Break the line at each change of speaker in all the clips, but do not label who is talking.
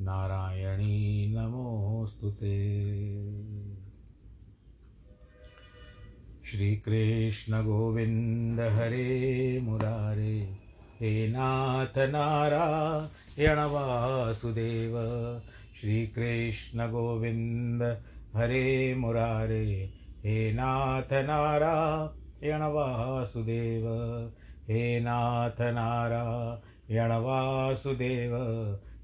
नारायणी नमोऽस्तु ते। श्रीकृष्णगोविन्द हरे मुरारे, हे नाथ नारायण वासुदेव। श्रीकृष्णगोविन्द हरे मुरारे, हे नाथ नारायण वासुदेव। हे नाथ नारायण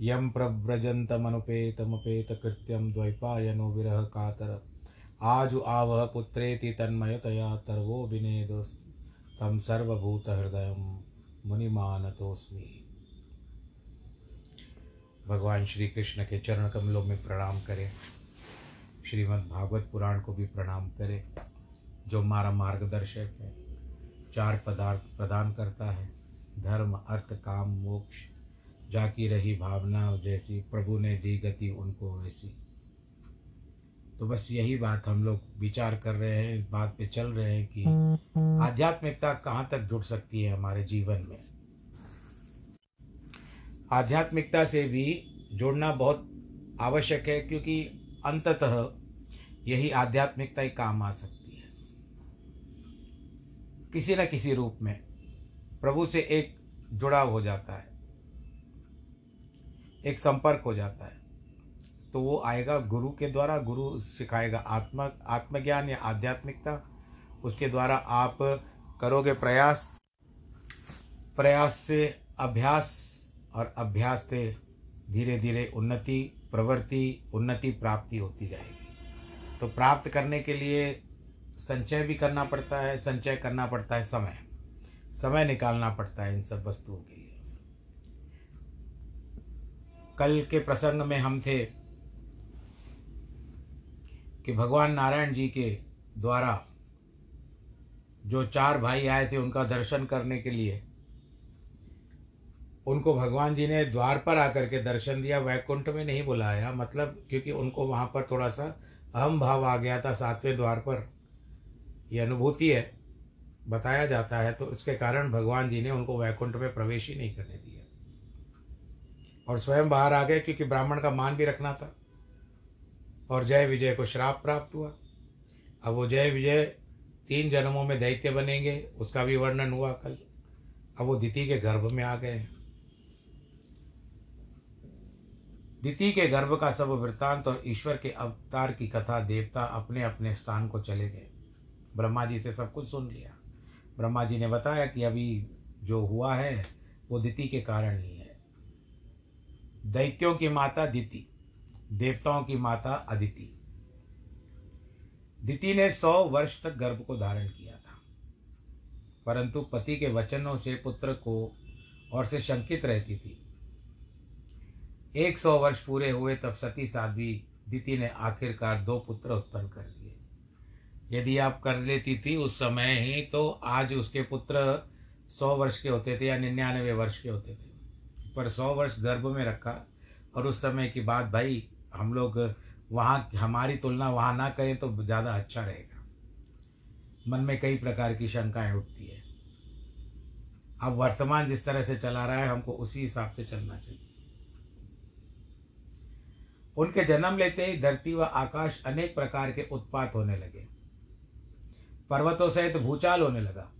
यं प्रव्रजन्तमनुपेतमुपेतकृत्यं द्वैपायनो विरहकातर। आजु आवह पुत्रेति तन्मयतया तर्वो विनेदो तं सर्वभूतहृदयं मुनिमानतोऽस्मि। भगवान श्री कृष्ण के चरण कमलों में प्रणाम करें। श्रीमद् भागवत पुराण को भी प्रणाम करें, जो हमारा मार्गदर्शक है, चार पदार्थ प्रदान करता है, धर्म, अर्थ, काम, मोक्ष। जाकी रही भावना जैसी प्रभु ने दी गति उनको वैसी। तो बस यही बात हम लोग विचार कर रहे हैं, इस बात पे चल रहे हैं कि आध्यात्मिकता कहाँ तक जुड़ सकती है हमारे जीवन में। आध्यात्मिकता से भी जुड़ना बहुत आवश्यक है क्योंकि अंततः यही आध्यात्मिकता ही काम आ सकती है। किसी न किसी रूप में प्रभु से एक जुड़ाव हो जाता है। एक संपर्क हो जाता है। तो वो आएगा गुरु के द्वारा, गुरु सिखाएगा आत्मा, आत्मज्ञान या आध्यात्मिकता। उसके द्वारा आप करोगे प्रयास प्रयास से अभ्यास और अभ्यास से धीरे धीरे उन्नति, प्रवृत्ति, उन्नति प्राप्ति होती जाएगी। तो प्राप्त करने के लिए संचय भी करना पड़ता है, संचय करना पड़ता है समय। समय निकालना पड़ता है इन सब वस्तुओं के लिए। कल के प्रसंग में हम थे कि भगवान नारायण जी के द्वारा जो चार भाई आए थे उनका दर्शन करने के लिए, उनको भगवान जी ने द्वार पर आकर के दर्शन दिया। वैकुंठ में नहीं बुलाया मतलब क्योंकि उनको वहाँ पर थोड़ा सा अहम भाव आ गया था सातवें द्वार पर। यह अनुभूति है, बताया जाता है तो इसके कारण भगवान जी ने उनको वैकुंठ में प्रवेश ही नहीं करने दिया। और स्वयं बाहर आ गए क्योंकि ब्राह्मण का मान भी रखना था। और जय विजय को श्राप प्राप्त हुआ। अब वो जय विजय तीन जन्मों में दैत्य बनेंगे, उसका भी वर्णन हुआ कल। अब वो दिति के गर्भ में आ गए हैं। दिति के गर्भ का सब वृत्तांत और ईश्वर के अवतार की कथा देवता अपने अपने स्थान को चले गए। ब्रह्मा जी से सब कुछ सुन लिया। ब्रह्मा जी ने बताया कि अभी जो हुआ है, वो दिति के कारण ही है। दैत्यों की माता दिति, देवताओं की माता अदिति। दिति ने सौ वर्ष तक गर्भ को धारण किया था। परंतु पति के वचनों से पुत्र को और से शंकित रहती थी। एक सौ वर्ष पूरे हुए तब सती साध्वी दिति ने आखिरकार दो पुत्र उत्पन्न कर दिए। यदि आप कर लेती थी उस समय ही तो आज उसके पुत्र सौ वर्ष के होते थे या निन्यानवे वर्ष के होते थे। पर सौ वर्ष गर्भ में रखा और उस समय की बात भाई, हम लोग वहाँ, हमारी तुलना वहाँ ना करें तो ज़्यादा अच्छा रहेगा। मन में कई प्रकार की शंकाएँ उठती है। अब वर्तमान जिस तरह से चला रहा है, हमको उसी हिसाब से चलना चाहिए। उनके जन्म लेते ही धरती व आकाश अनेक प्रकार के उत्पात होने लगे। पर्वतों सहित भूचाल होने लगा।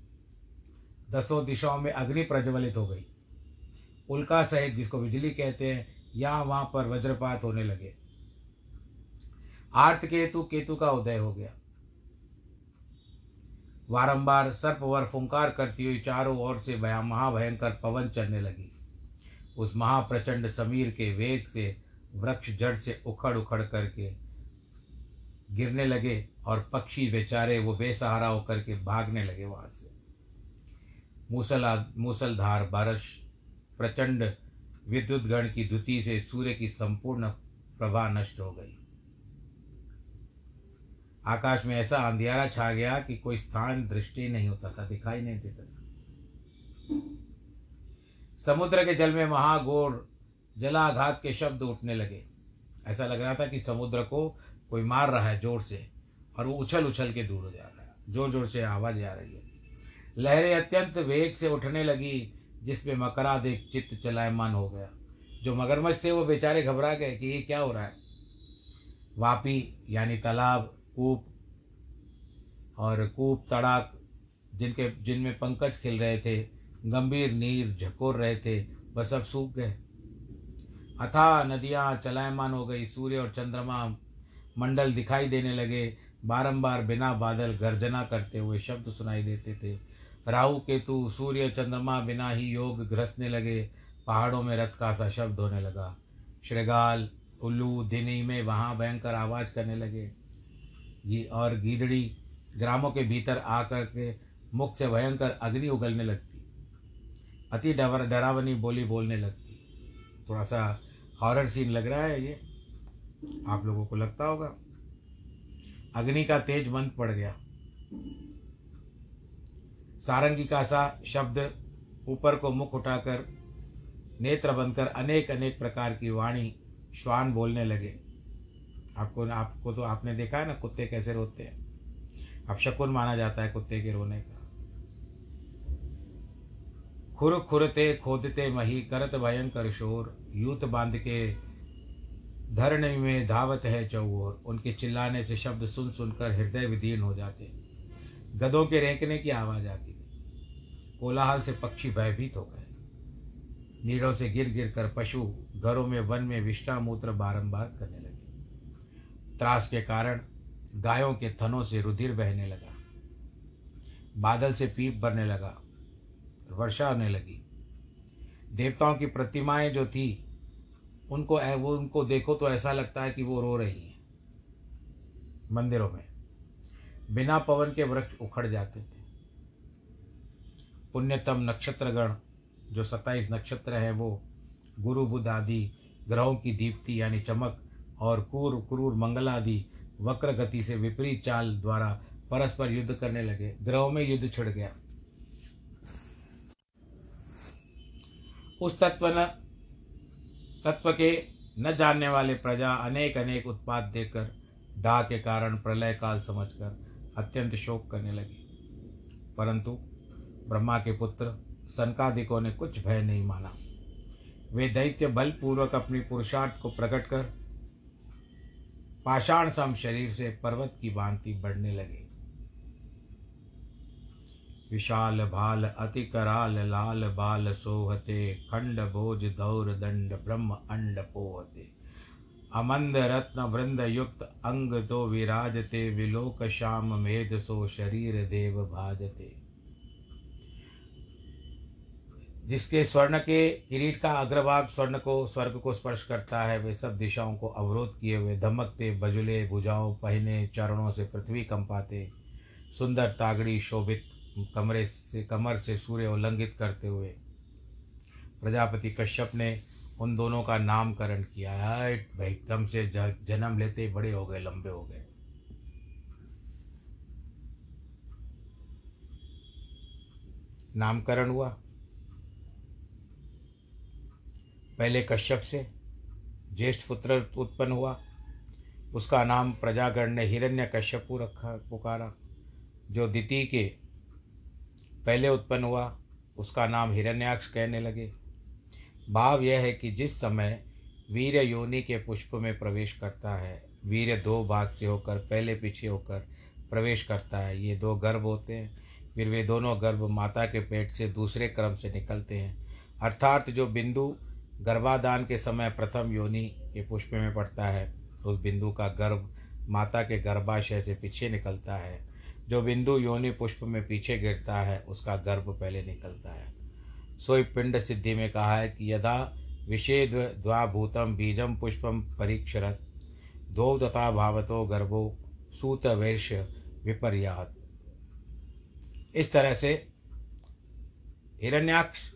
दसों दिशाओं में अग्नि प्रज्वलित हो गई। उल्का सहित जिसको बिजली कहते हैं, यहाँ वहाँ पर वज्रपात होने लगे। आर्त केतु केतु का उदय हो गया। बारंबार सर्पवर फुंकार करती हुई चारों ओर से महाभयंकर पवन चलने लगी। उस महाप्रचंड समीर के वेग से वृक्ष जड़ से उखड़ उखड़ करके गिरने लगे और पक्षी बेचारे वो बेसहारा होकर के भागने लगे वहाँ से। मूसला मूसलधार बारिश प्रचंड विद्युत गण की द्युति से सूर्य की संपूर्ण प्रभा नष्ट हो गई। आकाश में ऐसा अंधियारा छा गया कि कोई स्थान दृष्टि नहीं होता था, दिखाई नहीं देता था। समुद्र के जल में महागोर जलाघात के शब्द उठने लगे। ऐसा लग रहा था कि समुद्र को कोई मार रहा है ज़ोर से और वो उछल उछल के दूर हो जा रहा है। ज़ोर ज़ोर से आवाज़ आ रही है। लहरें अत्यंत वेग से उठने लगी। जिसमें देख चित्त चलायमान हो गया। जो मगरमच्छ थे, वो बेचारे घबरा गए कि ये क्या हो रहा है? वापी, यानी तालाब, कूप और कूप, तड़ाक, जिनके, जिनमें पंकज खिल रहे थे, गंभीर नीर झकोर रहे थे, वह सब सूख गए। अथा नदियाँ चलायमान हो गई, सूर्य और चंद्रमा मंडल दिखाई देने लगे, बारंबार बिना बादल गर्जना करते हुए शब्द सुनाई देते थे। राहु केतु, सूर्य चंद्रमा बिना ही योग घ्रसने लगे, पहाड़ों में रथ का सा शब्द होने लगा। श्रृगाल, उल्लू, दिनी में वहाँ भयंकर आवाज़ करने लगे। और गीदड़ी ग्रामों के भीतर आकर के मुख से भयंकर अग्नि उगलने लगती। अति डर डरावनी बोली बोलने लगती। थोड़ा सा हॉरर सीन लग रहा है ये। आप लोगों को लगता होगा। अग्नि का तेज बंद पड़ गया। सारंगी का सा शब्द ऊपर को मुख उठाकर, नेत्र बंद कर अनेक अनेक प्रकार की वाणी श्वान बोलने लगे। आपको आपको तो आपने देखा है ना, कुत्ते कैसे रोते हैं। अब शकुन माना जाता है कुत्ते के रोने का। खुर खुरते खोदते मही करत भयंकर शोर, यूत बाँध के धरने में धावत है चौर। उनके चिल्लाने से शब्द सुन सुनकर हृदय विदीर्ण हो जाते गधों के रेंकने की आवाज़ आती कोलाहल से पक्षी भयभीत हो गए। नीड़ों से गिर गिर कर पशु घरों में, वन में विष्ठा मूत्र बारंबार करने लगे। त्रास के कारण गायों के थनों से रुधिर बहने लगा। बादल से पीप भरने लगा। वर्षा होने लगी। देवताओं की प्रतिमाएँ जो थी, उनको, वो उनको देखो तो ऐसा लगता है कि वो रो रही हैं। मंदिरों में बिना पवन के वृक्ष उखड़ जाते थे। पुण्यतम नक्षत्रगण, जो सत्ताईस नक्षत्र हैं, वो गुरु बुध आदि ग्रहों की दीप्ति यानी चमक और क्रूर क्रूर मंगलादि वक्र गति से विपरीत चाल द्वारा परस्पर युद्ध करने लगे। ग्रहों में युद्ध छिड़ गया। उस तत्व न, तत्व के न जानने वाले प्रजा अनेक अनेक उत्पाद देकर डा के कारण प्रलय काल समझकर अत्यंत शोक करने लगे। परंतु ब्रह्मा के पुत्र सनकादिकों ने कुछ भय नहीं माना। वे दैत्य बलपूर्वक अपनी पुरुषार्थ को प्रकट कर पाषाण सम शरीर से पर्वत की भांति बढ़ने लगे। विशाल भाल, अति कराल, लाल बाल सोहते, खंड भोज दौर दंड, ब्रह्म अंड पोहते। अमंद रत्न वृंद युक्त, अंग तो विराजते, विलोक श्याम मेध सो शरीर देव भाजते। जिसके स्वर्ण के किरीट का अग्रभाग स्वर्ण को, स्वर्ग को स्पर्श करता है, वे सब दिशाओं को अवरोध किए हुए धमकते बजुले, भुजाओं, पहने, चरणों से पृथ्वी कंपाते, सुंदर, तागड़ी, शोभित, कमरे से, कमर से सूर्य उल्लंघित करते हुए। प्रजापति कश्यप ने उन दोनों का नामकरण किया। है एकदम से जन्म लेते बड़े हो गए, लंबे हो गए। नामकरण हुआ। पहले कश्यप से ज्येष्ठ पुत्र उत्पन्न हुआ। उसका नाम प्रजागण ने हिरण्य कश्यपु रखा, पुकारा, जो द्वितीय के पहले उत्पन्न हुआ। उसका नाम हिरण्याक्ष कहने लगे। भाव यह है कि जिस समय वीर योनि के पुष्प में प्रवेश करता है, वीर दो भाग से होकर, पहले पीछे होकर प्रवेश करता है। ये दो गर्भ होते हैं, फिर वे दोनों गर्भ माता के पेट से दूसरे क्रम से निकलते हैं। अर्थात जो बिंदु गर्भाधान के समय प्रथम योनि के पुष्प में पड़ता है। उस बिंदु का गर्भ माता के गर्भाशय से पीछे निकलता है। जो बिंदु योनि पुष्प में पीछे गिरता है, उसका गर्भ पहले निकलता है। सोई पिंड सिद्धि में कहा है कि यदा विषेद द्वाभूतम बीजम पुष्पम परीक्षरत, दो तथा भावतो गर्भो सूत वैश्य विपर्यात। इस तरह से हिरण्याक्ष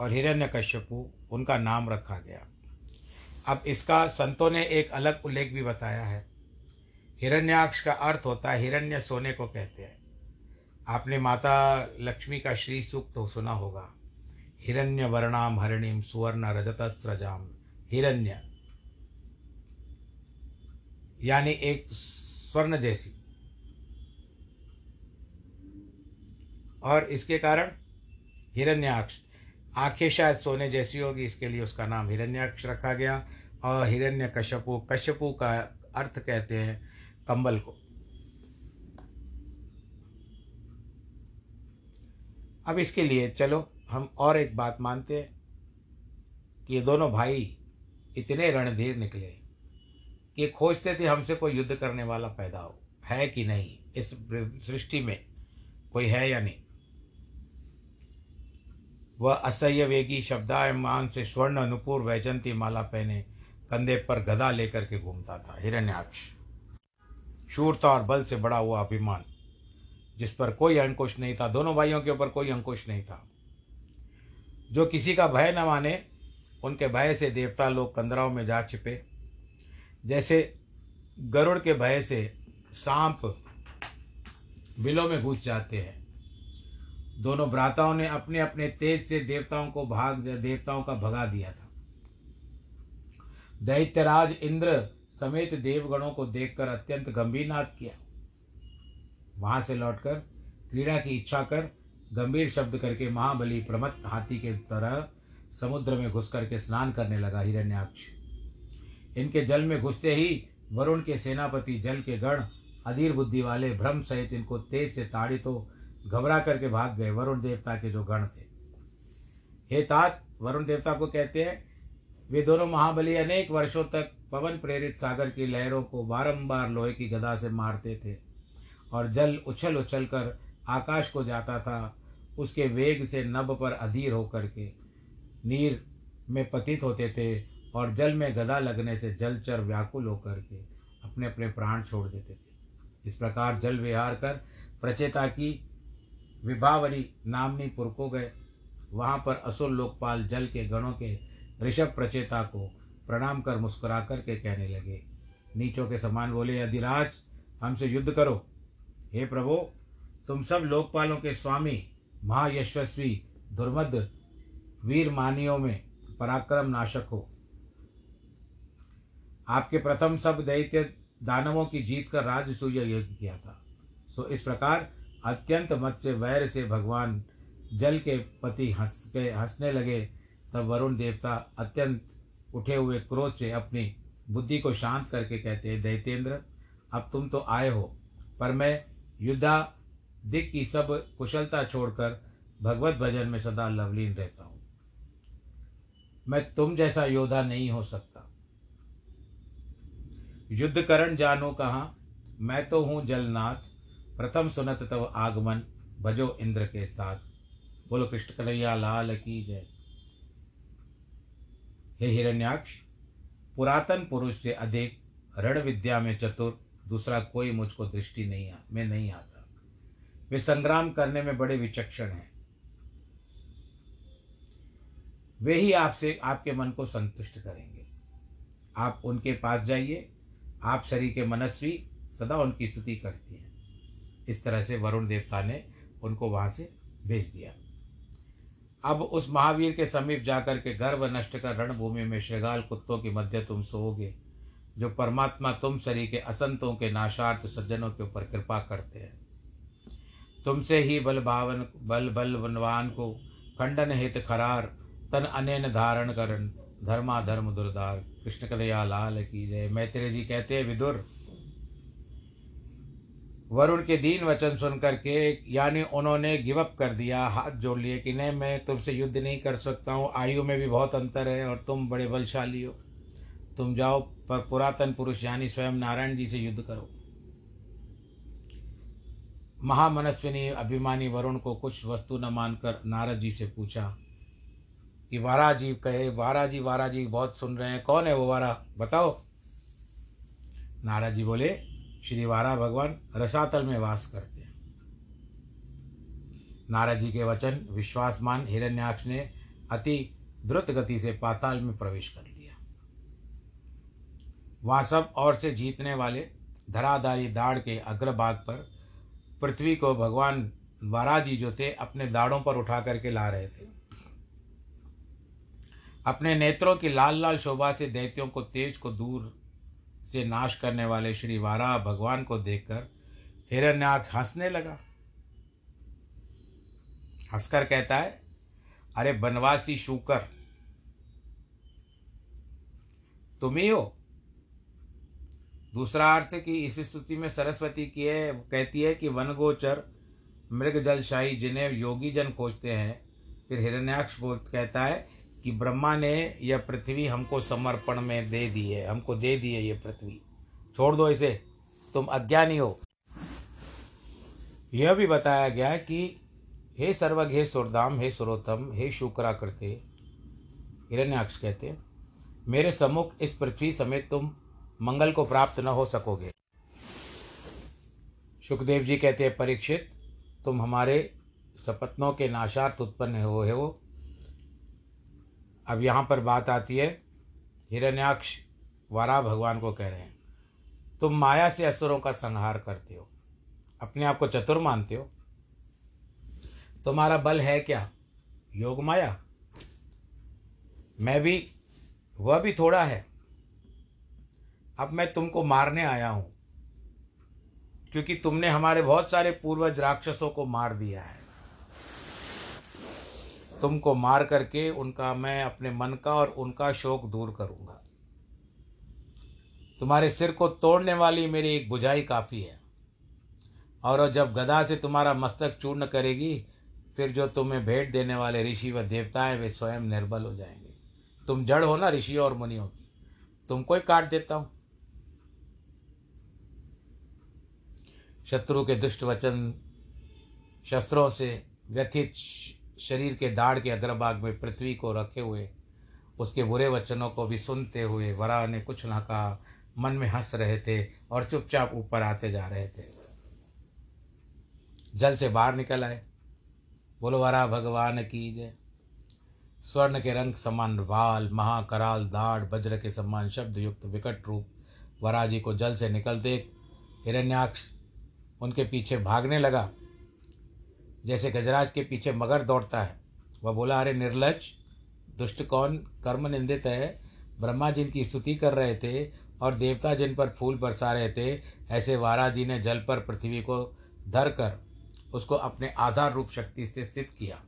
और हिरण्य कश्यपु उनका नाम रखा गया। अब इसका संतों ने एक अलग उल्लेख भी बताया है। हिरण्याक्ष का अर्थ होता है, हिरण्य सोने को कहते हैं। आपने माता लक्ष्मी का श्री सूक्त तो सुना होगा। हिरण्य वर्णाम हरिणीम सुवर्ण रजत स्रजाम। हिरण्य। यानी एक स्वर्ण जैसी। और इसके कारण हिरण्याक्ष आँखें शायद सोने जैसी होगी, इसके लिए उसका नाम हिरण्याक्ष रखा गया। और हिरण्य कश्यपु कश्यपु का अर्थ कहते हैं कंबल को। अब इसके लिए चलो, हम और एक बात मानते हैं कि ये दोनों भाई इतने रणधीर निकले कि खोजते थे हमसे कोई युद्ध करने वाला पैदा हो। है कि नहीं? इस सृष्टि में कोई है या नहीं? वह असह्य वेगी शब्दायमान से स्वर्ण अनुपूर वैजंती माला पहने कंधे पर गदा लेकर के घूमता था। हिरण्याक्ष। शूरता और बल से बड़ा हुआ अभिमान, जिस पर कोई अंकुश नहीं था। दोनों भाइयों के ऊपर कोई अंकुश नहीं था। जो किसी का भय न माने, उनके भय से देवता लोग कंदराओं में जा छिपे। जैसे गरुड़ के भय से सांप बिलों में घुस जाते हैं। दोनों भ्राताओं ने अपने अपने तेज से देवताओं को भाग, देवताओं का भगा दिया था। दैत्यराज इंद्र समेत देवगणों को देखकर अत्यंत गंभीर नाद किया। वहाँ से लौटकर क्रीड़ा की इच्छा कर गंभीर शब्द करके महाबली प्रमत्त हाथी के तरह समुद्र में घुस करके स्नान करने लगा हिरण्याक्ष। इनके जल में घुसते ही वरुण के सेनापति जल के गण, अधीर बुद्धि वाले भ्रम सहित इनको तेज से ताड़ी तो घबरा करके भाग गए वरुण देवता के जो गण थे। हे तात, वरुण देवता को कहते हैं, वे दोनों महाबली अनेक वर्षों तक पवन प्रेरित सागर की लहरों को बारंबार लोहे की गदा से मारते थे और जल उछल उछल कर आकाश को जाता था, उसके वेग से नभ पर अधीर होकर के। नीर में पतित होते थे और जल में गदा लगने से जलचर व्याकुल होकर के अपने अपने प्राण छोड़ देते थे। इस प्रकार जल विहार कर प्रचेता की विभावरी नामनी पुर को गए। वहाँ पर असुर लोकपाल जल के गणों के ऋषभ प्रचेता को प्रणाम कर मुस्कुरा कर के कहने लगे, नीचों के समान बोले अधिराज हमसे युद्ध करो। हे प्रभु, तुम सब लोकपालों के स्वामी, महायशस्वी, दुर्मद, वीर मानियों में पराक्रम नाशक हो। आपके प्रथम सब दैत्य दानवों की जीत कर राजसूय यज्ञ किया था। सो इस प्रकार अत्यंत मत से वैर से भगवान जल के पति हंस के हंसने लगे, तब वरुण देवता अत्यंत उठे हुए क्रोध से अपनी बुद्धि को शांत करके कहते हैं दैतेंद्र अब तुम तो आए हो, पर मैं युद्धा दिक की सब कुशलता छोड़कर भगवत भजन में सदा लवलीन रहता हूँ। मैं तुम जैसा योद्धा नहीं हो सकता। युद्ध करण जानो कहाँ, मैं तो हूँ जलनाथ प्रथम सुनत तव आगमन, भजो इंद्र के साथ। बोलो कृष्ण कन्हैया लाल की जय। हे हिरण्याक्ष, पुरातन पुरुष से अधिक रण विद्या में चतुर, दूसरा कोई मुझको दृष्टि नहीं आ, में नहीं आता। वे संग्राम करने में बड़े विचक्षण हैं। वे ही आपसे, आपके मन को संतुष्ट करेंगे। आप उनके पास जाइए। आप शरीर के मनस्वी सदा उनकी स्तुति करती हैं। इस तरह से वरुण देवता ने उनको वहाँ से भेज दिया। अब उस महावीर के समीप जाकर के गर्भ नष्ट कर रणभूमि में श्रृगाल कुत्तों के मध्य तुम सोओगे, जो परमात्मा तुम शरीर के असंतों के नाशार्थ सज्जनों के ऊपर कृपा करते हैं। तुमसे ही बल भावन, बल बल वनवान को खंडन हित खरार, तन अनैन धारण करण धर्मा धर्म दुर्धार। कृष्ण कलया लाल की जय। मैत्रेय जी कहते हैं, विदुर वरुण के दीन वचन सुन करके यानी उन्होंने गिवअप कर दिया, हाथ जोड़ लिए कि नहीं, मैं तुमसे युद्ध नहीं कर सकता हूँ, आयु में भी बहुत अंतर है और तुम बड़े बलशाली हो। तुम जाओ पर पुरातन पुरुष, यानी स्वयं नारायण जी से युद्ध करो। महामनस्विनी अभिमानी वरुण को कुछ वस्तु न मानकर नारद जी से पूछा कि वारा जी कहे वारा जी वारा जी बहुत सुन रहे हैं। कौन है वो वारा? बताओ। नारद जी बोले श्री वारा भगवान रसातल में वास करते हैं। नारद जी के वचन विश्वासमान हिरण्याक्ष ने अति द्रुत गति से पाताल में प्रवेश कर लिया। वहाँ सब और से जीतने वाले धराधारी दाढ़ के अग्रभाग पर पृथ्वी को भगवान वाराजी जो थे अपने दाढ़ों पर उठा करके ला रहे थे। अपने नेत्रों की लाल लाल शोभा से दैत्यों को तेज को दूर से नाश करने वाले श्री वारा भगवान को देखकर हिरण्याक हंसने लगा। हंसकर कहता है, अरे बनवासी शूकर, तुम ही हो। दूसरा अर्थ कि इस स्तुति में सरस्वती की है, कहती है कि वनगोचर मृग जलशाही जिन्हें योगी जन खोजते हैं, फिर हिरण्याक्ष बोल, कहता है कि ब्रह्मा ने यह पृथ्वी हमको समर्पण में दे दी है, हमको दे दी है ये पृथ्वी। छोड़ दो इसे, तुम अज्ञानी हो। यह भी बताया गया कि हे सर्वग, हे सुरधाम, हे सुरोतम हे शुक्राकृते, हिरण्याक्ष कहते, मेरे सम्मुख इस पृथ्वी समेत तुम मंगल को प्राप्त न हो सकोगे। सुखदेव जी कहते हैं, परीक्षित, तुम हमारे सपत्नों के नाशार्थ उत्पन्न हो, है अब यहाँ पर बात आती है, हिरण्याक्ष वारा भगवान को कह रहे हैं, तुम माया से असुरों का संहार करते हो, अपने आप को चतुर मानते हो। तुम्हारा बल है क्या? योग माया? मैं भी, वह भी थोड़ा है। अब मैं तुमको मारने आया हूँ, क्योंकि तुमने हमारे बहुत सारे पूर्वज राक्षसों को मार दिया है। तुमको मार करके उनका मैं अपने मन का और उनका शोक दूर करूँगा। तुम्हारे सिर को तोड़ने वाली मेरी एक बुझाई काफ़ी है। और जब गदा से तुम्हारा मस्तक चूर्ण करेगी, फिर जो तुम्हें भेंट देने वाले ऋषि व देवता हैं वे स्वयं निर्बल हो जाएँगे। तुम जड़ हो ना ऋषि और मुनियों की। तुमको ही काट देता हूँ। शत्रु के दुष्ट वचन शस्त्रों से व्यथित शरीर के दाढ़ के अग्रभाग में पृथ्वी को रखे हुए, उसके बुरे वचनों को भी सुनते हुए वरा ने कुछ न कहा। मन में हंस रहे थे और चुपचाप ऊपर आते जा रहे थे। जल से बाहर निकल आए। बोलो वरा भगवान की जय। स्वर्ण के रंग समान वाल महाकराल, दाढ़, वज्र के समान शब्द युक्त विकट रूप। वराजी को जल से निकलते हिरण्याक्ष उनके पीछे भागने लगा। जैसे गजराज के पीछे मगर दौड़ता है। वह बोला, अरे निर्लज, दुष्ट कौन? कर्म निंदित है। ब्रह्मा जिनकी स्तुति कर रहे थे और देवता जिन पर फूल बरसा रहे थे, ऐसे वारा जी ने जल पर पृथ्वी को धर कर उसको अपने आधार रूप शक्ति से स्थित किया।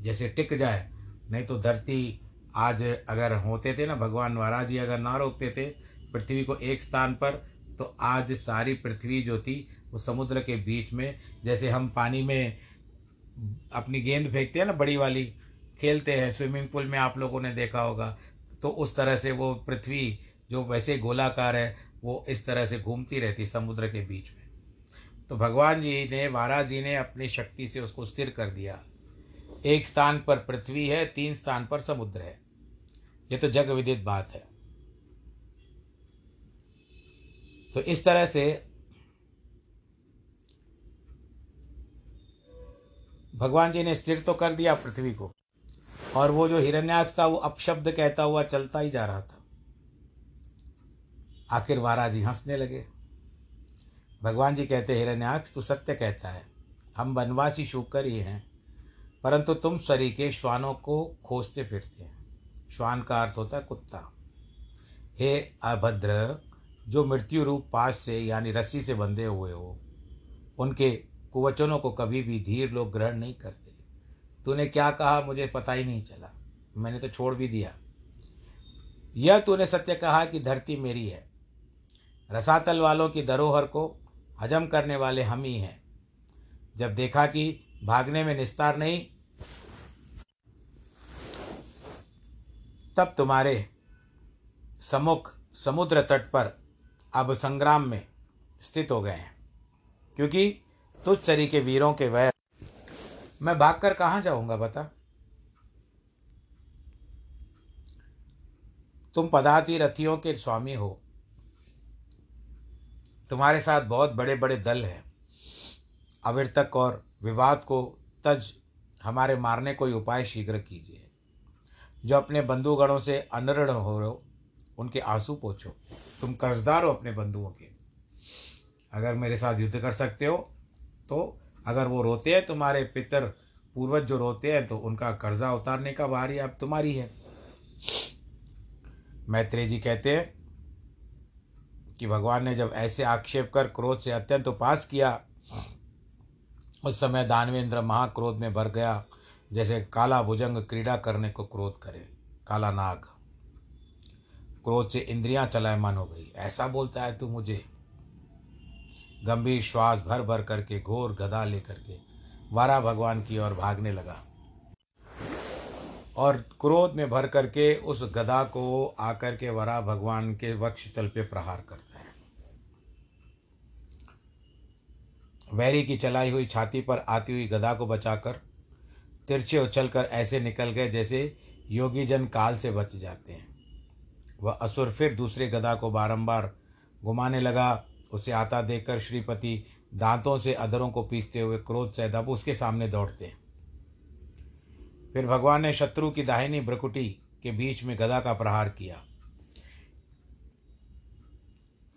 जैसे टिक जाए, नहीं तो धरती आज अगर होते थे ना, भगवान वारा जी अगर ना रोकते थे पृथ्वी को एक स्थान पर तो आज सारी पृथ्वी जो थी, वो समुद्र के बीच में, जैसे हम पानी में अपनी गेंद फेंकते हैं ना, बड़ी वाली, खेलते हैं, स्विमिंग पूल में आप लोगों ने देखा होगा तो उस तरह से वो पृथ्वी जो वैसे गोलाकार है, वो इस तरह से घूमती रहती समुद्र के बीच में। तो भगवान जी ने वारा जी ने अपनी शक्ति से उसको स्थिर कर दिया। एक स्थान पर पृथ्वी है, तीन स्थान पर समुद्र है। ये तो जग विदित बात है। तो इस तरह से भगवान जी ने स्थिर तो कर दिया पृथ्वी को। और वो जो हिरण्याक्ष था, वो अपशब्द कहता हुआ चलता ही जा रहा था। आखिर वारा जी हंसने लगे। भगवान जी कहते, हिरण्याक्ष, तू सत्य कहता है। हम वनवासी शुकर ही हैं, परंतु तुम सरीके श्वानों को खोजते फिरते हैं। श्वान का अर्थ होता है कुत्ता। हे अभद्र, जो मृत्यु रूप पाश से, यानी रस्सी से बंधे हुए हो, उनके कुवचनों को कभी भी धीर लोग ग्रहण नहीं करते। तूने क्या कहा? मुझे पता ही नहीं चला। मैंने तो छोड़ भी दिया। यह तूने सत्य कहा कि धरती मेरी है। रसातल वालों की धरोहर को हजम करने वाले हम ही हैं। जब देखा कि भागने में निस्तार नहीं, तब तुम्हारे सम्मुख समुद्र तट पर अब संग्राम में स्थित हो गए हैं। क्योंकि तुझ सरी के वीरों के वह मैं भागकर कहाँ जाऊँगा बता? तुम पदाति रथियों के स्वामी हो। तुम्हारे साथ बहुत बड़े बड़े दल हैं। अविरतक और विवाद को तज हमारे मारने कोई उपाय शीघ्र कीजिए। जो अपने बंधुगणों से अनऋण हो रहे हो, उनके आँसू पोछो। तुम कर्जदार हो अपने बंधुओं के। अगर मेरे साथ युद्ध कर सकते हो तो अगर वो रोते हैं, तुम्हारे पितर पूर्वज जो रोते हैं तो उनका कर्जा उतारने का बारी अब तुम्हारी है। मैत्रेय जी कहते हैं कि भगवान ने जब ऐसे आक्षेप कर क्रोध से अत्यंत उपास किया, उस समय दानवेंद्र महाक्रोध में भर गया, जैसे काला भुजंग क्रीड़ा करने को क्रोध करे, काला नाग। क्रोध से इंद्रियाँ चलायमान हो गई। ऐसा बोलता है तू मुझे। गंभीर श्वास भर भर करके घोर गदा लेकर के वारा भगवान की ओर भागने लगा। और क्रोध में भर करके उस गदा को आकर के वरा भगवान के वक्ष वक्षस्थल पे प्रहार करता है। वैरी की चलाई हुई छाती पर आती हुई गदा को बचाकर तिरछे उछलकर ऐसे निकल गए जैसे योगी जन काल से बच जाते हैं। वह असुर फिर दूसरे गदा को बारंबार घुमाने लगा उसे आता देखकर श्रीपति दांतों से अधरों को पीसते हुए क्रोध से दब उसके सामने दौड़ते हैं। फिर भगवान ने शत्रु की दाहिनी ब्रकुटी के बीच में गदा का प्रहार किया।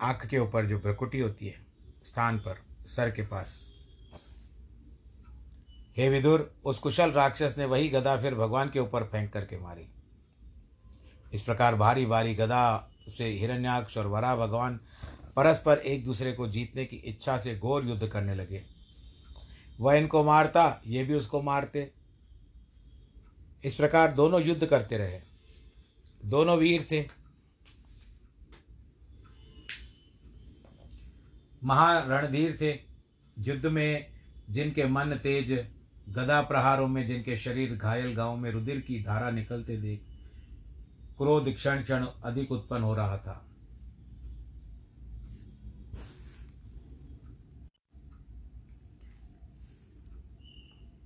आँख के ऊपर जो ब्रकुटी होती है, स्थान पर, सर के पास। हे विदुर, उस कुशल राक्षस ने वही गदा फिर भगवान के ऊपर फेंक करके मारी। इस प्रकार भारी भारी गदा से हिरण्याक्ष और वरा भगवान परस्पर एक दूसरे को जीतने की इच्छा से घोर युद्ध करने लगे। वह इनको मारता, ये भी उसको मारते। इस प्रकार दोनों युद्ध करते रहे। दोनों वीर थे। महारणधीर थे। युद्ध में जिनके मन तेज, गदा प्रहारों में जिनके शरीर घायल गाँव में रुधिर की धारा निकलते देख, क्रोध क्षण क्षण अधिक उत्पन्न हो रहा था।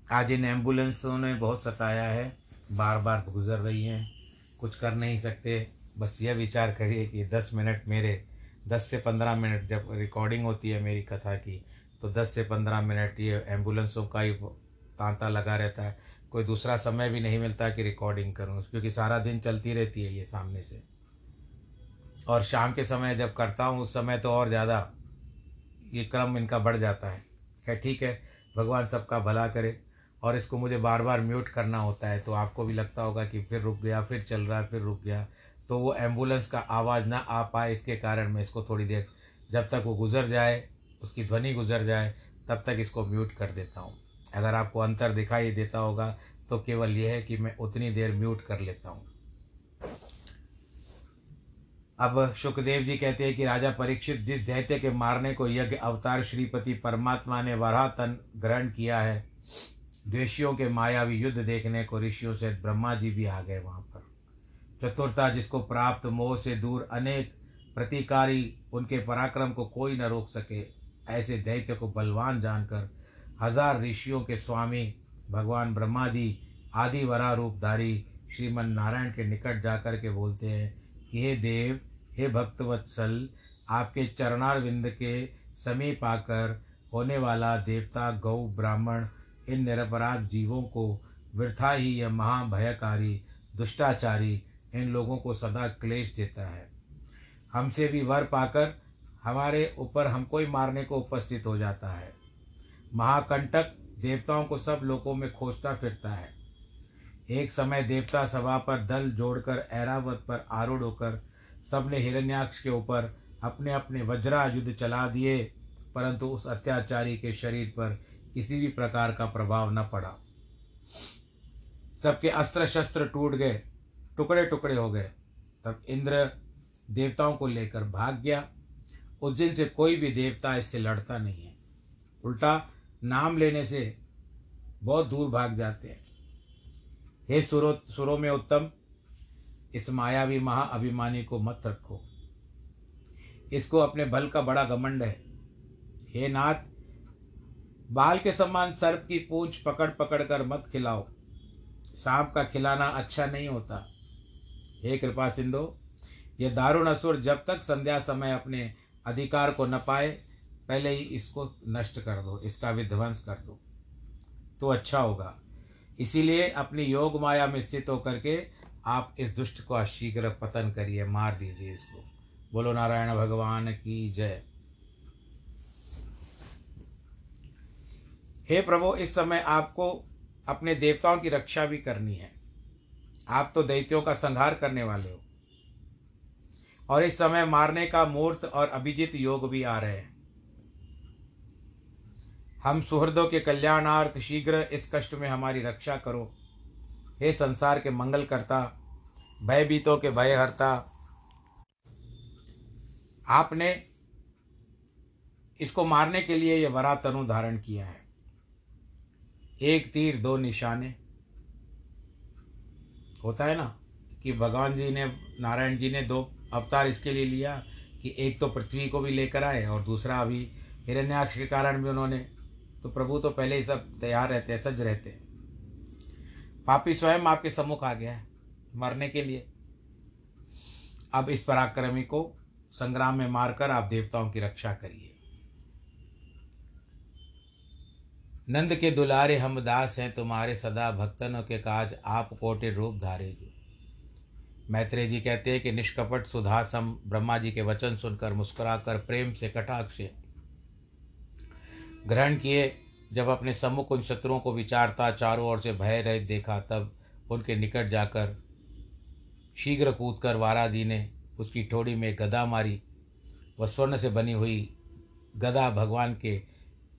आज इन एम्बुलेंसों ने बहुत सताया है बार बार गुजर रही हैं, कुछ कर नहीं सकते। बस यह विचार करिए कि दस मिनट मेरे, दस से पंद्रह मिनट जब रिकॉर्डिंग होती है मेरी कथा की तो दस से पंद्रह मिनट ये एम्बुलेंसों का ही तांता लगा रहता है। कोई दूसरा समय भी नहीं मिलता कि रिकॉर्डिंग करूँ, क्योंकि सारा दिन चलती रहती है ये सामने से। और शाम के समय जब करता हूँ, उस समय तो और ज़्यादा ये क्रम इनका बढ़ जाता है। खैर, ठीक है, भगवान सबका भला करे। और इसको मुझे बार बार म्यूट करना होता है तो आपको भी लगता होगा कि फिर रुक गया, फिर चल रहा, फिर रुक गया। तो वो एंबुलेंस का आवाज़ ना आ पाए, इसके कारण मैं इसको थोड़ी देर, जब तक वो गुज़र जाए, उसकी ध्वनि गुज़र जाए, तब तक इसको म्यूट कर देता हूँ। अगर आपको अंतर दिखाई देता होगा तो केवल यह है कि मैं उतनी देर म्यूट कर लेता हूँ। अब सुखदेव जी कहते हैं कि राजा परीक्षित जिस दैत्य के मारने को यज्ञ अवतार श्रीपति परमात्मा ने वरा तन ग्रहण किया है द्वेषियों के मायावी युद्ध देखने को ऋषियों से ब्रह्मा जी भी आ गए वहाँ पर। चतुरता जिसको प्राप्त मोह से दूर अनेक प्रतिकारी उनके पराक्रम को कोई न रोक सके, ऐसे दैत्य को बलवान जानकर हज़ार ऋषियों के स्वामी भगवान ब्रह्मा जी आदि वरा रूपधारी श्रीमन नारायण के निकट जाकर के बोलते हैं कि हे देव, हे भक्तवत्सल, आपके चरणारविंद के समीप आकर होने वाला देवता गौ ब्राह्मण इन निरपराध जीवों को वृथा ही यह महाभयकारी, दुष्टाचारी इन लोगों को सदा क्लेश देता है। हमसे भी वर पाकर हमारे ऊपर हमको ही मारने को उपस्थित हो जाता है। महाकंटक देवताओं को सब लोगों में खोजता फिरता है। एक समय देवता सभा पर दल जोड़कर ऐरावत पर आरूढ़ होकर सबने हिरण्याक्ष के ऊपर अपने अपने वज्रायुद्ध चला दिए, परंतु उस अत्याचारी के शरीर पर किसी भी प्रकार का प्रभाव न पड़ा। सबके अस्त्र शस्त्र टूट गए टुकड़े टुकड़े हो गए। तब इंद्र देवताओं को लेकर भाग गया। उस दिन से कोई भी देवता इससे लड़ता नहीं है। उल्टा नाम लेने से बहुत दूर भाग जाते हैं। हे सुरो, सुरों में उत्तम, इस मायावी महाअभिमानी को मत रखो। इसको अपने बल का बड़ा घमंड है। हे नाथ बाल के समान सर्प की पूंछ पकड़ पकड़ कर मत खिलाओ। सांप का खिलाना अच्छा नहीं होता। हे कृपा सिंधु, ये दारुण असुर जब तक संध्या समय अपने अधिकार को न पाए, पहले ही इसको नष्ट कर दो, इसका विध्वंस कर दो। तो अच्छा होगा। इसीलिए अपनी योग माया में स्थित होकर के आप इस दुष्ट को शीघ्र पतन करिए, मार दीजिए इसको। बोलो नारायण भगवान की जय। हे प्रभु, इस समय आपको अपने देवताओं की रक्षा भी करनी है। आप तो दैत्यों का संहार करने वाले हो। और इस समय मारने का मूर्त और अभिजित योग भी आ रहे हैं। हम सुहृदों के कल्याणार्थ शीघ्र इस कष्ट में हमारी रक्षा करो। हे संसार के मंगल करता भयभीतों के भयहर्ता, आपने इसको मारने के लिए यह वरा तनु धारण किया है। एक तीर, दो निशाने। होता है ना कि भगवान जी ने, नारायण जी ने दो अवतार इसके लिए लिया कि एक तो पृथ्वी को भी लेकर आए और दूसरा अभी हिरण्याक्ष के कारण भी उन्होंने तो प्रभु तो पहले ही सब तैयार रहते हैं सज रहते। हैं पापी स्वयं आपके सम्मुख आ गया है, मरने के लिए। अब इस पराक्रमी को संग्राम में मारकर आप देवताओं की रक्षा करिए। नंद के दुलारे हम दास हैं, तुम्हारे सदा भक्तनों के काज आप कोटे रूप धारे जो मैत्रेय जी कहते हैं कि निष्कपट सुधासम ब्रह्मा जी के वचन सुनकर मुस्कुराकर प्रेम से कटाक्ष ग्रहण किए, जब अपने सम्मुख उन शत्रुओं को विचारता चारों ओर से भय रहित देखा, तब उनके निकट जाकर शीघ्र कूदकर वारा जी ने उसकी ठोड़ी में गदा मारी। वह स्वर्ण से बनी हुई गदा भगवान के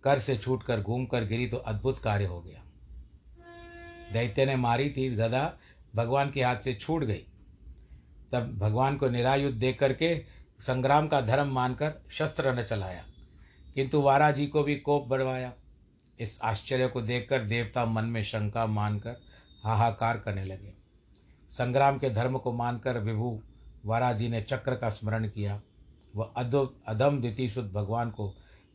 कर से छूट कर घूम कर गिरी तो अद्भुत कार्य हो गया। दैत्य ने मारी थी गदा भगवान के हाथ से छूट गई। तब भगवान को निरायुद्ध देख करके संग्राम का धर्म मानकर शस्त्र न चलाया, किंतु वारा जी को भी कोप बढ़वाया। इस आश्चर्य को देखकर देवता मन में शंका मानकर हाहाकार करने लगे। संग्राम के धर्म को मानकर विभु वारा जी ने चक्र का स्मरण किया। वह अद्भुत अधम द्वितीय भगवान को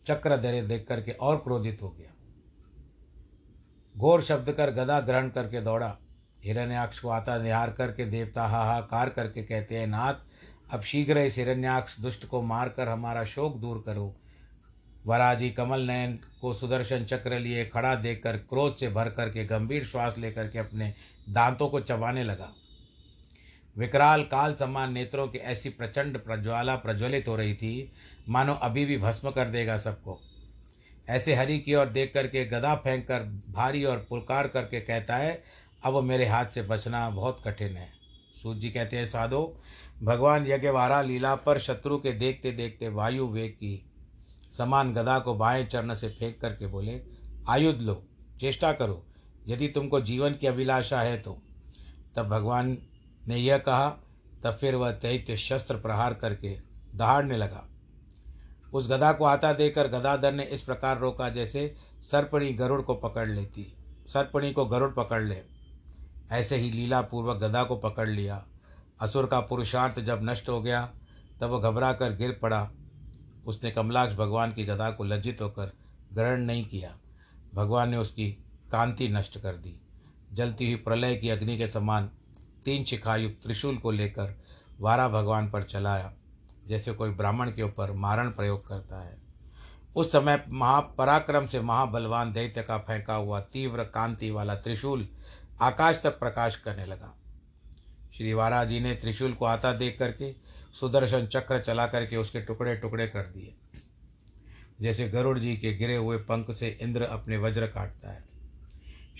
चक्र धरे देख करके और क्रोधित हो गया। घोर शब्द कर गदा ग्रहण करके दौड़ा। हिरण्याक्ष को आता निहार करके देवता हाहाकार करके कहते हैं, नाथ, अब शीघ्र इस हिरण्याक्ष दुष्ट को मारकर हमारा शोक दूर करो। वराजी कमल नयन को सुदर्शन चक्र लिए खड़ा देखकर क्रोध से भर करके गंभीर श्वास लेकर के अपने दांतों को चबाने लगा। विकराल काल समान नेत्रों की ऐसी प्रचंड प्रज्वाला प्रज्वलित हो रही थी, मानो अभी भी भस्म कर देगा सबको। ऐसे हरि की ओर देख करके गदा फेंक कर भारी और पुलकार करके कहता है, अब मेरे हाथ से बचना बहुत कठिन है। सूर्य जी कहते हैं, साधो, भगवान यज्ञवारा लीला पर शत्रु के देखते देखते वायु वेग की समान गदा को बाएँ चरण से फेंक करके बोले, आयुध लो, चेष्टा करो। यदि तुमको जीवन की अभिलाषा है तो। तब भगवान ने यह कहा, तब फिर वह दैत्य शस्त्र प्रहार करके दहाड़ने लगा। उस गदा को आता देकर गदाधर ने इस प्रकार रोका जैसे सर्पणी गरुड़ को पकड़ लेती, सर्पणी को गरुड़ पकड़ ले। ऐसे ही लीला पूर्वक गदा को पकड़ लिया। असुर का पुरुषार्थ जब नष्ट हो गया, तब वह घबरा कर गिर पड़ा। उसने कमलाक्ष भगवान की गदा को लज्जित होकर ग्रहण नहीं किया। भगवान ने उसकी कांति नष्ट कर दी। जलती हुई प्रलय की अग्नि के समान तीन शिखायुक्त त्रिशूल को लेकर वारा भगवान पर चलाया, जैसे कोई ब्राह्मण के ऊपर मारण प्रयोग करता है। उस समय महापराक्रम से महाबलवान दैत्य का फेंका हुआ तीव्र कांति वाला त्रिशूल आकाश तक प्रकाश करने लगा। श्री वारा जी ने त्रिशूल को आता देख करके सुदर्शन चक्र चला करके उसके टुकड़े टुकड़े कर दिए। जैसे गरुड़ जी के गिरे हुए पंख से इंद्र अपने वज्र काटता है।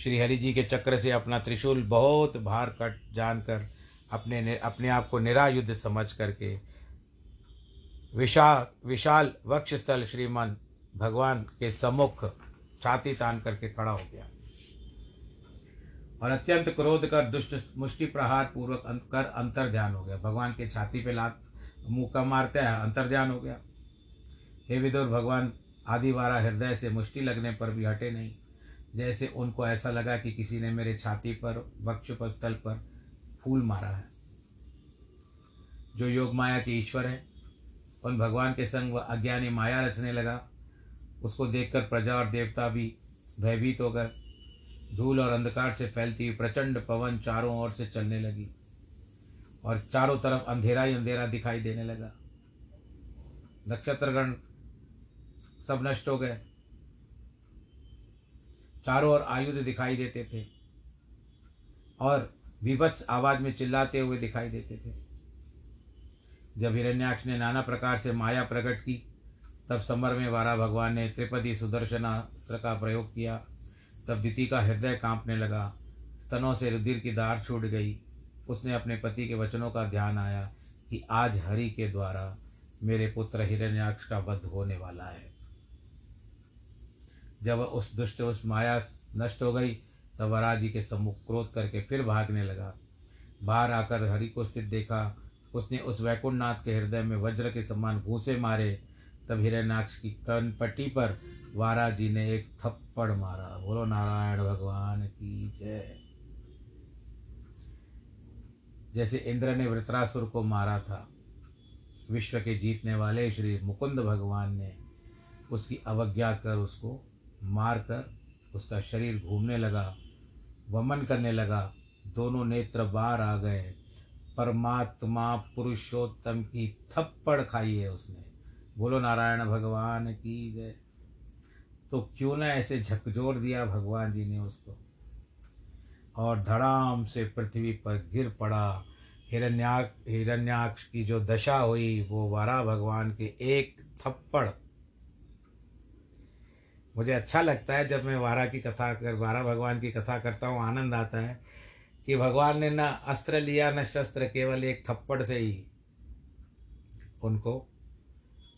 श्री हरि जी के चक्र से अपना त्रिशूल बहुत भार कट जानकर अपने अपने आप को निरायुद्ध समझ करके विशाल विशाल वक्षस्थल श्रीमान भगवान के सम्मुख छाती तान करके खड़ा हो गया। और अत्यंत क्रोध कर, दुष्ट मुष्टि प्रहार पूर्वक अंत, कर अंतर ध्यान हो गया। भगवान के छाती पे लात, मुँह का मारते हैं अंतर ध्यान हो गया। हे विदुर, भगवान आदिवारा हृदय से मुष्टि लगने पर भी हटे नहीं। जैसे उनको ऐसा लगा कि किसी ने मेरे छाती पर वक्षपस्थल पर फूल मारा है। जो योग माया के ईश्वर हैं, उन भगवान के संग वह अज्ञानी माया रचने लगा। उसको देखकर प्रजा और देवता भी भयभीत हो गए धूल और अंधकार से फैलती हुई प्रचंड पवन चारों ओर से चलने लगी और चारों तरफ़ अंधेरा ही अंधेरा दिखाई देने लगा। नक्षत्रगण सब नष्ट हो गए। चारों ओर आयुध दिखाई देते थे और विभत्स आवाज़ में चिल्लाते हुए दिखाई देते थे। जब हिरण्याक्ष ने नाना प्रकार से माया प्रकट की, तब समर में वारा भगवान ने त्रिपदी सुदर्शनास्त्र का प्रयोग किया। तब दिति का हृदय कांपने लगा। स्तनों से रुधिर की दार छूट गई। उसने अपने पति के वचनों का ध्यान आया कि आज हरि के द्वारा मेरे पुत्र हिरण्याक्ष का वध होने वाला है। जब उस दुष्ट, उस माया नष्ट हो गई, तब वराज के सम्मुख क्रोध करके फिर भागने लगा। बाहर आकर हरि को स्थित देखा। उसने उस वैकुंठनाथ के हृदय में वज्र के समान घूसे मारे। तब हिरण्याक्ष की कनपट्टी पर वारा जी ने एक थप्पड़ मारा। बोलो, नारायण भगवान की जय। जैसे इंद्र ने वृत्रासुर को मारा था, विश्व के जीतने वाले श्री मुकुंद भगवान ने उसकी अवज्ञा कर उसको मार कर उसका शरीर घूमने लगा, वमन करने लगा। दोनों नेत्र बाहर आ गए। परमात्मा पुरुषोत्तम की थप्पड़ खाई है उसने। बोलो, नारायण भगवान की जय। तो क्यों ना ऐसे झकझोर दिया भगवान जी ने उसको? और धड़ाम से पृथ्वी पर गिर पड़ा। हिरण्याक हिरण्याक्ष की जो दशा हुई, वो वारा भगवान के एक थप्पड़ मुझे अच्छा लगता है जब मैं वारा की कथा कर, वारा भगवान की कथा करता हूँ, आनंद आता है कि भगवान ने न अस्त्र लिया, न शस्त्र, केवल एक थप्पड़ से ही उनको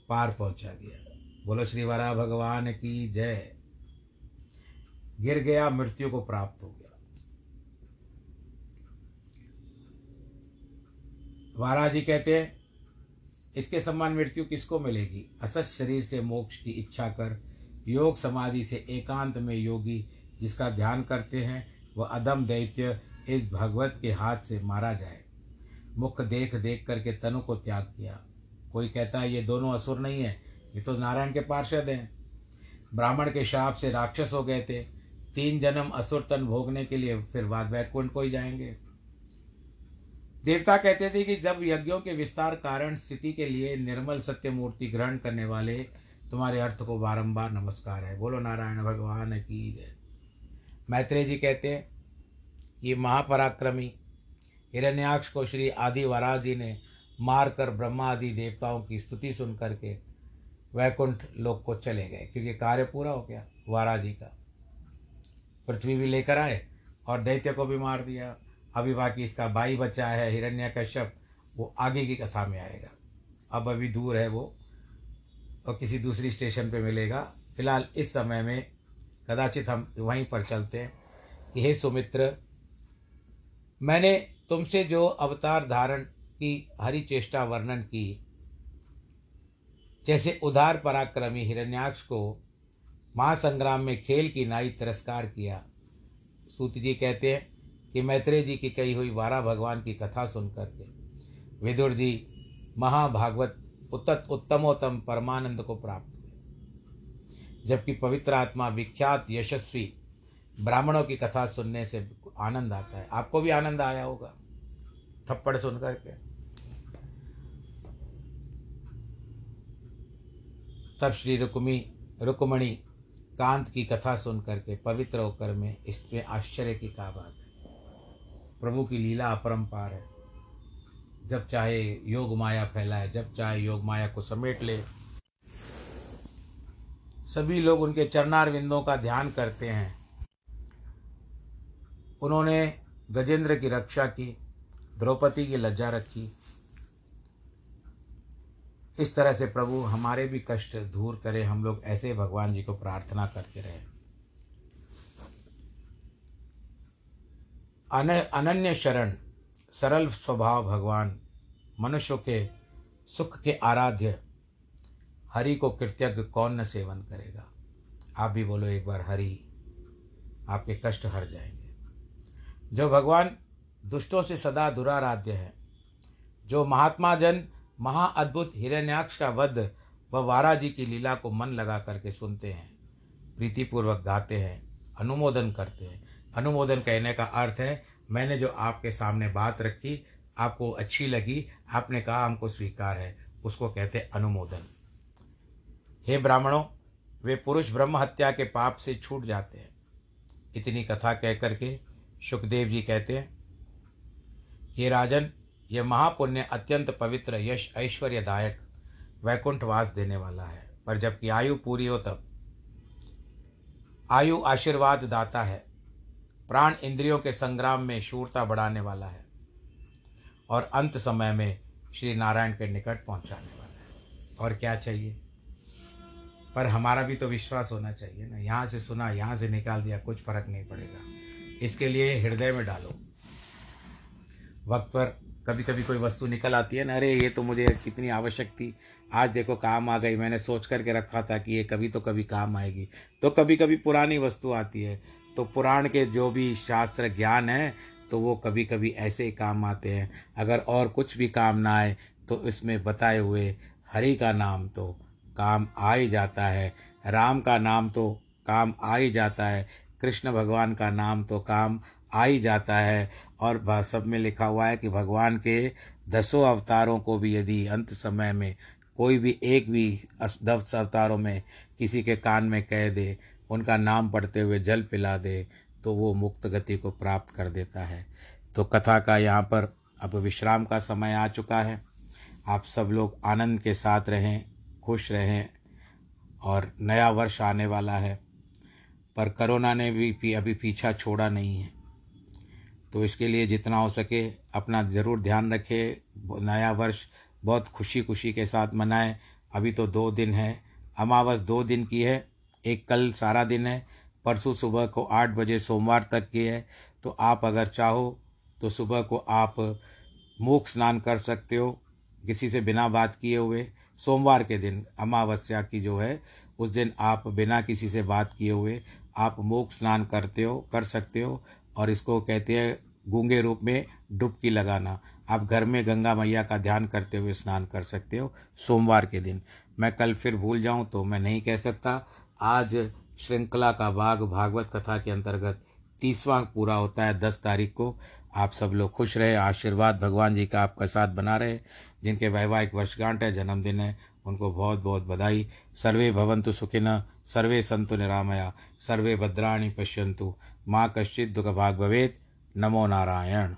पार पहुँचा दिया। बोलो, श्री वारा भगवान की जय। गिर गया, मृत्यु को प्राप्त हो गया। वारा जी कहते हैं, इसके समान मृत्यु किसको मिलेगी? असत शरीर से मोक्ष की इच्छा कर योग समाधि से एकांत में योगी जिसका ध्यान करते हैं, वह अदम दैत्य इस भगवत के हाथ से मारा जाए। मुख देख देख करके तनु को त्याग किया। कोई कहता है, ये दोनों असुर नहीं है, ये तो नारायण के पार्षद हैं। ब्राह्मण के श्राप से राक्षस हो गए थे। तीन जन्म असुर तन भोगने के लिए फिर बाद वैकुंठ को ही जाएँगे। देवता कहते थे कि जब यज्ञों के विस्तार कारण स्थिति के लिए निर्मल सत्य मूर्ति ग्रहण करने वाले तुम्हारे अर्थ को बारंबार नमस्कार है। बोलो, नारायण भगवान की जय। मैत्रेय जी कहते हैं कि महापराक्रमी हिरण्याक्ष को श्री आदि वराज जी ने मारकर ब्रह्मा आदि देवताओं की स्तुति सुन करके वैकुंठ लोक को चले गए, क्योंकि कार्य पूरा हो गया वारा जी का। पृथ्वी भी लेकर आए और दैत्य को भी मार दिया। अभी बाकी इसका भाई बचा है हिरण्य कश्यप वो आगे की कथा में आएगा। अब अभी दूर है वो और किसी दूसरी स्टेशन पे मिलेगा। फ़िलहाल इस समय में कदाचित हम वहीं पर चलते हैं कि हे सुमित्र, मैंने तुमसे जो अवतार धारण की हरि चेष्टा वर्णन की, जैसे उदार पराक्रमी हिरण्याक्ष को महासंग्राम में खेल की नाई तिरस्कार किया। सूत जी कहते हैं कि मैत्रेय जी की कही हुई वारा भगवान की कथा सुन करके विदुर जी, महाभागवत उत्तत उत्तमोत्तम परमानंद को प्राप्त हुए। जबकि पवित्र आत्मा विख्यात यशस्वी ब्राह्मणों की कथा सुनने से आनंद आता है। आपको भी आनंद आया होगा। थप्पड़ सुन करके तब श्री रुक्मी, रुक्मणी कांत की कथा सुन करके पवित्र होकर में इसमें आश्चर्य की का बात है। प्रभु की लीला अपरंपार है। जब चाहे योग माया फैलाए, जब चाहे योग माया को समेट ले। सभी लोग उनके चरणार विंदों का ध्यान करते हैं। उन्होंने गजेंद्र की रक्षा की, द्रौपदी की लज्जा रखी। इस तरह से प्रभु हमारे भी कष्ट दूर करे, हम लोग ऐसे भगवान जी को प्रार्थना करते रहे। अन अनन्य शरण सरल स्वभाव भगवान मनुष्यों के सुख के आराध्य हरि को कृतज्ञ कौन न सेवन करेगा? आप भी बोलो एक बार हरि, आपके कष्ट हर जाएँगे। जो भगवान दुष्टों से सदा दुराराध्य है, जो महात्मा जन महाअद्भुत हिरण्याक्ष का वध व वारा जी की लीला को मन लगा करके सुनते हैं, प्रीतिपूर्वक गाते हैं, अनुमोदन करते हैं। अनुमोदन कहने का अर्थ है मैंने जो आपके सामने बात रखी, आपको अच्छी लगी, आपने कहा हमको स्वीकार है। उसको कहते अनुमोदन। हे ब्राह्मणों, वे पुरुष ब्रह्म हत्या के पाप से छूट जाते हैं। इतनी कथा कह करके सुखदेव जी कहते हैं, ये राजन यह महापुण्य अत्यंत पवित्र, यश, ऐश्वर्यदायक, वैकुंठवास देने वाला है। पर जबकि आयु पूरी हो तब। आयु आशीर्वाद दाता है। प्राण इंद्रियों के संग्राम में शूरता बढ़ाने वाला है और अंत समय में श्री नारायण के निकट पहुँचाने वाला है। और क्या चाहिए? पर हमारा भी तो विश्वास होना चाहिए ना। यहाँ से सुना, यहाँ से निकाल दिया, कुछ फ़र्क नहीं पड़ेगा। इसके लिए हृदय में डालो। वक्त पर कभी कभी कोई वस्तु निकल आती है ना, अरे, ये तो मुझे कितनी आवश्यक थी। आज देखो काम आ गई। मैंने सोच करके रखा था कि ये कभी तो कभी काम आएगी। तो कभी कभी पुरानी वस्तु आती है। तो पुराण के जो भी शास्त्र ज्ञान है तो वो कभी कभी ऐसे ही काम आते हैं। अगर और कुछ भी काम ना आए तो इसमें बताए हुए हरि का नाम तो काम आ ही जाता है। राम का नाम तो काम आ ही जाता है। कृष्ण भगवान का नाम तो काम आ ही जाता है। और सब में लिखा हुआ है कि भगवान के दसों अवतारों को भी यदि अंत समय में कोई भी एक भी दस अवतारों में किसी के कान में कह दे उनका नाम पढ़ते हुए जल पिला दे तो वो मुक्त गति को प्राप्त कर देता है। तो कथा का यहाँ पर अब विश्राम का समय आ चुका है। आप सब लोग आनंद के साथ रहें, खुश रहें और नया वर्ष आने वाला है। पर करोना ने भी अभी पीछा छोड़ा नहीं है। तो इसके लिए जितना हो सके अपना ज़रूर ध्यान रखें, नया वर्ष बहुत खुशी खुशी के साथ मनाएँ। अभी तो दो दिन है। अमावस दो दिन की है। एक कल सारा दिन है, परसों सुबह को आठ बजे सोमवार तक की है तो आप अगर चाहो तो सुबह को आप मुख स्नान कर सकते हो, किसी से बिना बात किए हुए। सोमवार के दिन अमावस्या की जो है, उस दिन आप बिना किसी से बात किए हुए आप मोक्ष स्नान करते हो, कर सकते हो, और इसको कहते हैं गूँगे रूप में डुबकी लगाना। आप घर में गंगा मैया का ध्यान करते हुए स्नान कर सकते हो सोमवार के दिन। मैं कल फिर भूल जाऊँ तो मैं नहीं कह सकता आज श्रृंखला का भाग भागवत कथा के अंतर्गत तीसवां पूरा होता है दस तारीख को। आप सब लोग खुश रहे, आशीर्वाद भगवान जी का आपका साथ बना रहे। जिनके वैवाहिक वर्षगांठ है, जन्मदिन है, उनको बहुत बहुत बधाई। सर्वे भवंतु सुखिन सर्वे संतु निरामया, सर्वे भद्राणी पश्यंतु माँ कश्चित दुख भाग भवेद नमो नारायण।